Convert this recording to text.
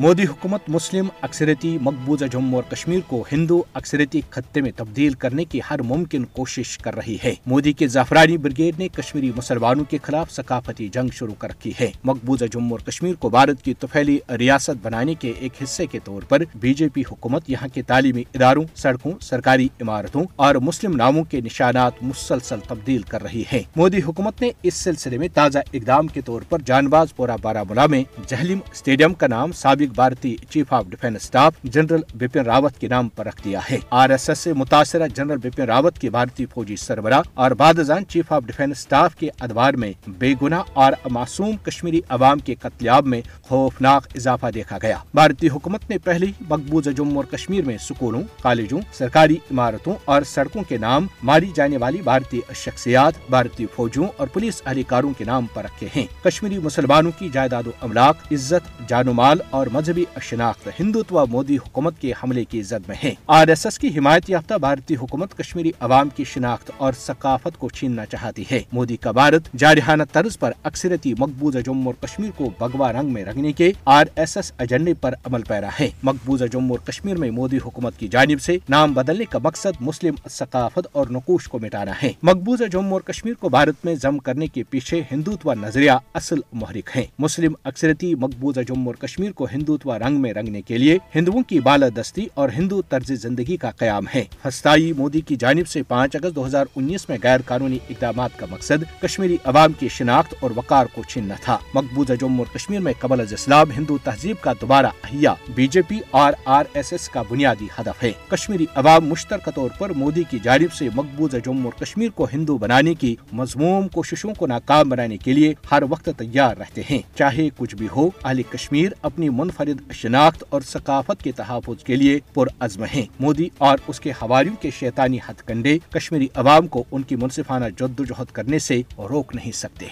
مودی حکومت مسلم اکثریتی مقبوضہ جموں اور کشمیر کو ہندو اکثریتی خطے میں تبدیل کرنے کی ہر ممکن کوشش کر رہی ہے۔ مودی کے زعفرانی بریگیڈ نے کشمیری مسلمانوں کے خلاف ثقافتی جنگ شروع کر رکھی ہے۔ مقبوضہ جموں اور کشمیر کو بھارت کی طفیلی ریاست بنانے کے ایک حصے کے طور پر بی جے پی حکومت یہاں کے تعلیمی اداروں، سڑکوں، سرکاری عمارتوں اور مسلم ناموں کے نشانات مسلسل تبدیل کر رہی ہے۔ مودی حکومت نے اس سلسلے میں تازہ اقدام کے طور پر جانباز پورا بارہ ملا میں جہلم اسٹیڈیم کا نام سابق بھارتی chief of defence staff general Bipin Rawat کے نام پر رکھ دیا ہے۔ آر ایس ایس سے متاثرہ جنرل بپن راوت کے بھارتی فوجی سربراہ اور بادزان چیف آف ڈیفینس اسٹاف کے ادوار میں بے گنا اور معصوم کشمیری عوام کے قتلیاب میں خوفناک اضافہ دیکھا گیا۔ بھارتی حکومت نے پہلے ہی مقبوضہ جموں اور کشمیر میں سکولوں، کالجوں، سرکاری عمارتوں اور سڑکوں کے نام ماری جانے والی بھارتی شخصیات، بھارتی فوجوں اور پولیس اہلکاروں کے نام پر رکھے ہیں۔ کشمیری مسلمانوں کی جائیداد و املاک، عزت، جان و مال اور مذہبی شناخت ہندوتوا مودی حکومت کے حملے کی زد میں ہے آر ایس ایس کی حمایت یافتہ بھارتی حکومت کشمیری عوام کی شناخت اور ثقافت کو چھیننا چاہتی ہے۔ مودی کا بھارت جارحانہ طرز پر اکثریتی مقبوضہ جموں اور کشمیر کو بگوا رنگ میں رنگنے کے آر ایس ایس ایجنڈے پر عمل پیرا ہے۔ مقبوضہ جموں اور کشمیر میں مودی حکومت کی جانب سے نام بدلنے کا مقصد مسلم ثقافت اور نقوش کو مٹانا ہے۔ مقبوضہ جموں اور کشمیر کو بھارت میں ضم کرنے کے پیچھے ہندوتوا نظریہ اصل محرک ہے مسلم اکثریتی مقبوضہ جموں اور کشمیر کو ہندوتوا رنگ میں رنگنے کے لیے ہندوؤں کی بالادستی اور ہندو طرز زندگی کا قیام ہے۔ فسطائی مودی کی جانب سے پانچ اگست دو ہزار انیس میں غیر قانونی اقدامات کا مقصد کشمیری عوام کی شناخت اور وقار کو چھیننا تھا۔ مقبوضہ جموں اور کشمیر میں قبل از اسلام ہندو تہذیب کا دوبارہ احیا بی جے پی اور آر ایس ایس کا بنیادی ہدف ہے۔ کشمیری عوام مشترکہ طور پر مودی کی جانب سے مقبوضہ جموں اور کشمیر کو ہندو بنانے کی مضموم کوششوں کو ناکام بنانے کے لیے ہر وقت تیار رہتے ہیں۔ چاہے کچھ بھی ہو، اہل کشمیر اپنی منفرد شناخت اور ثقافت کے تحفظ کے لیے پرعزم ہیں مودی اور اس کے حوالیوں کے شیطانی ہتھ کنڈے کشمیری عوام کو ان کی منصفانہ جد و جہد کرنے سے روک نہیں سکتے۔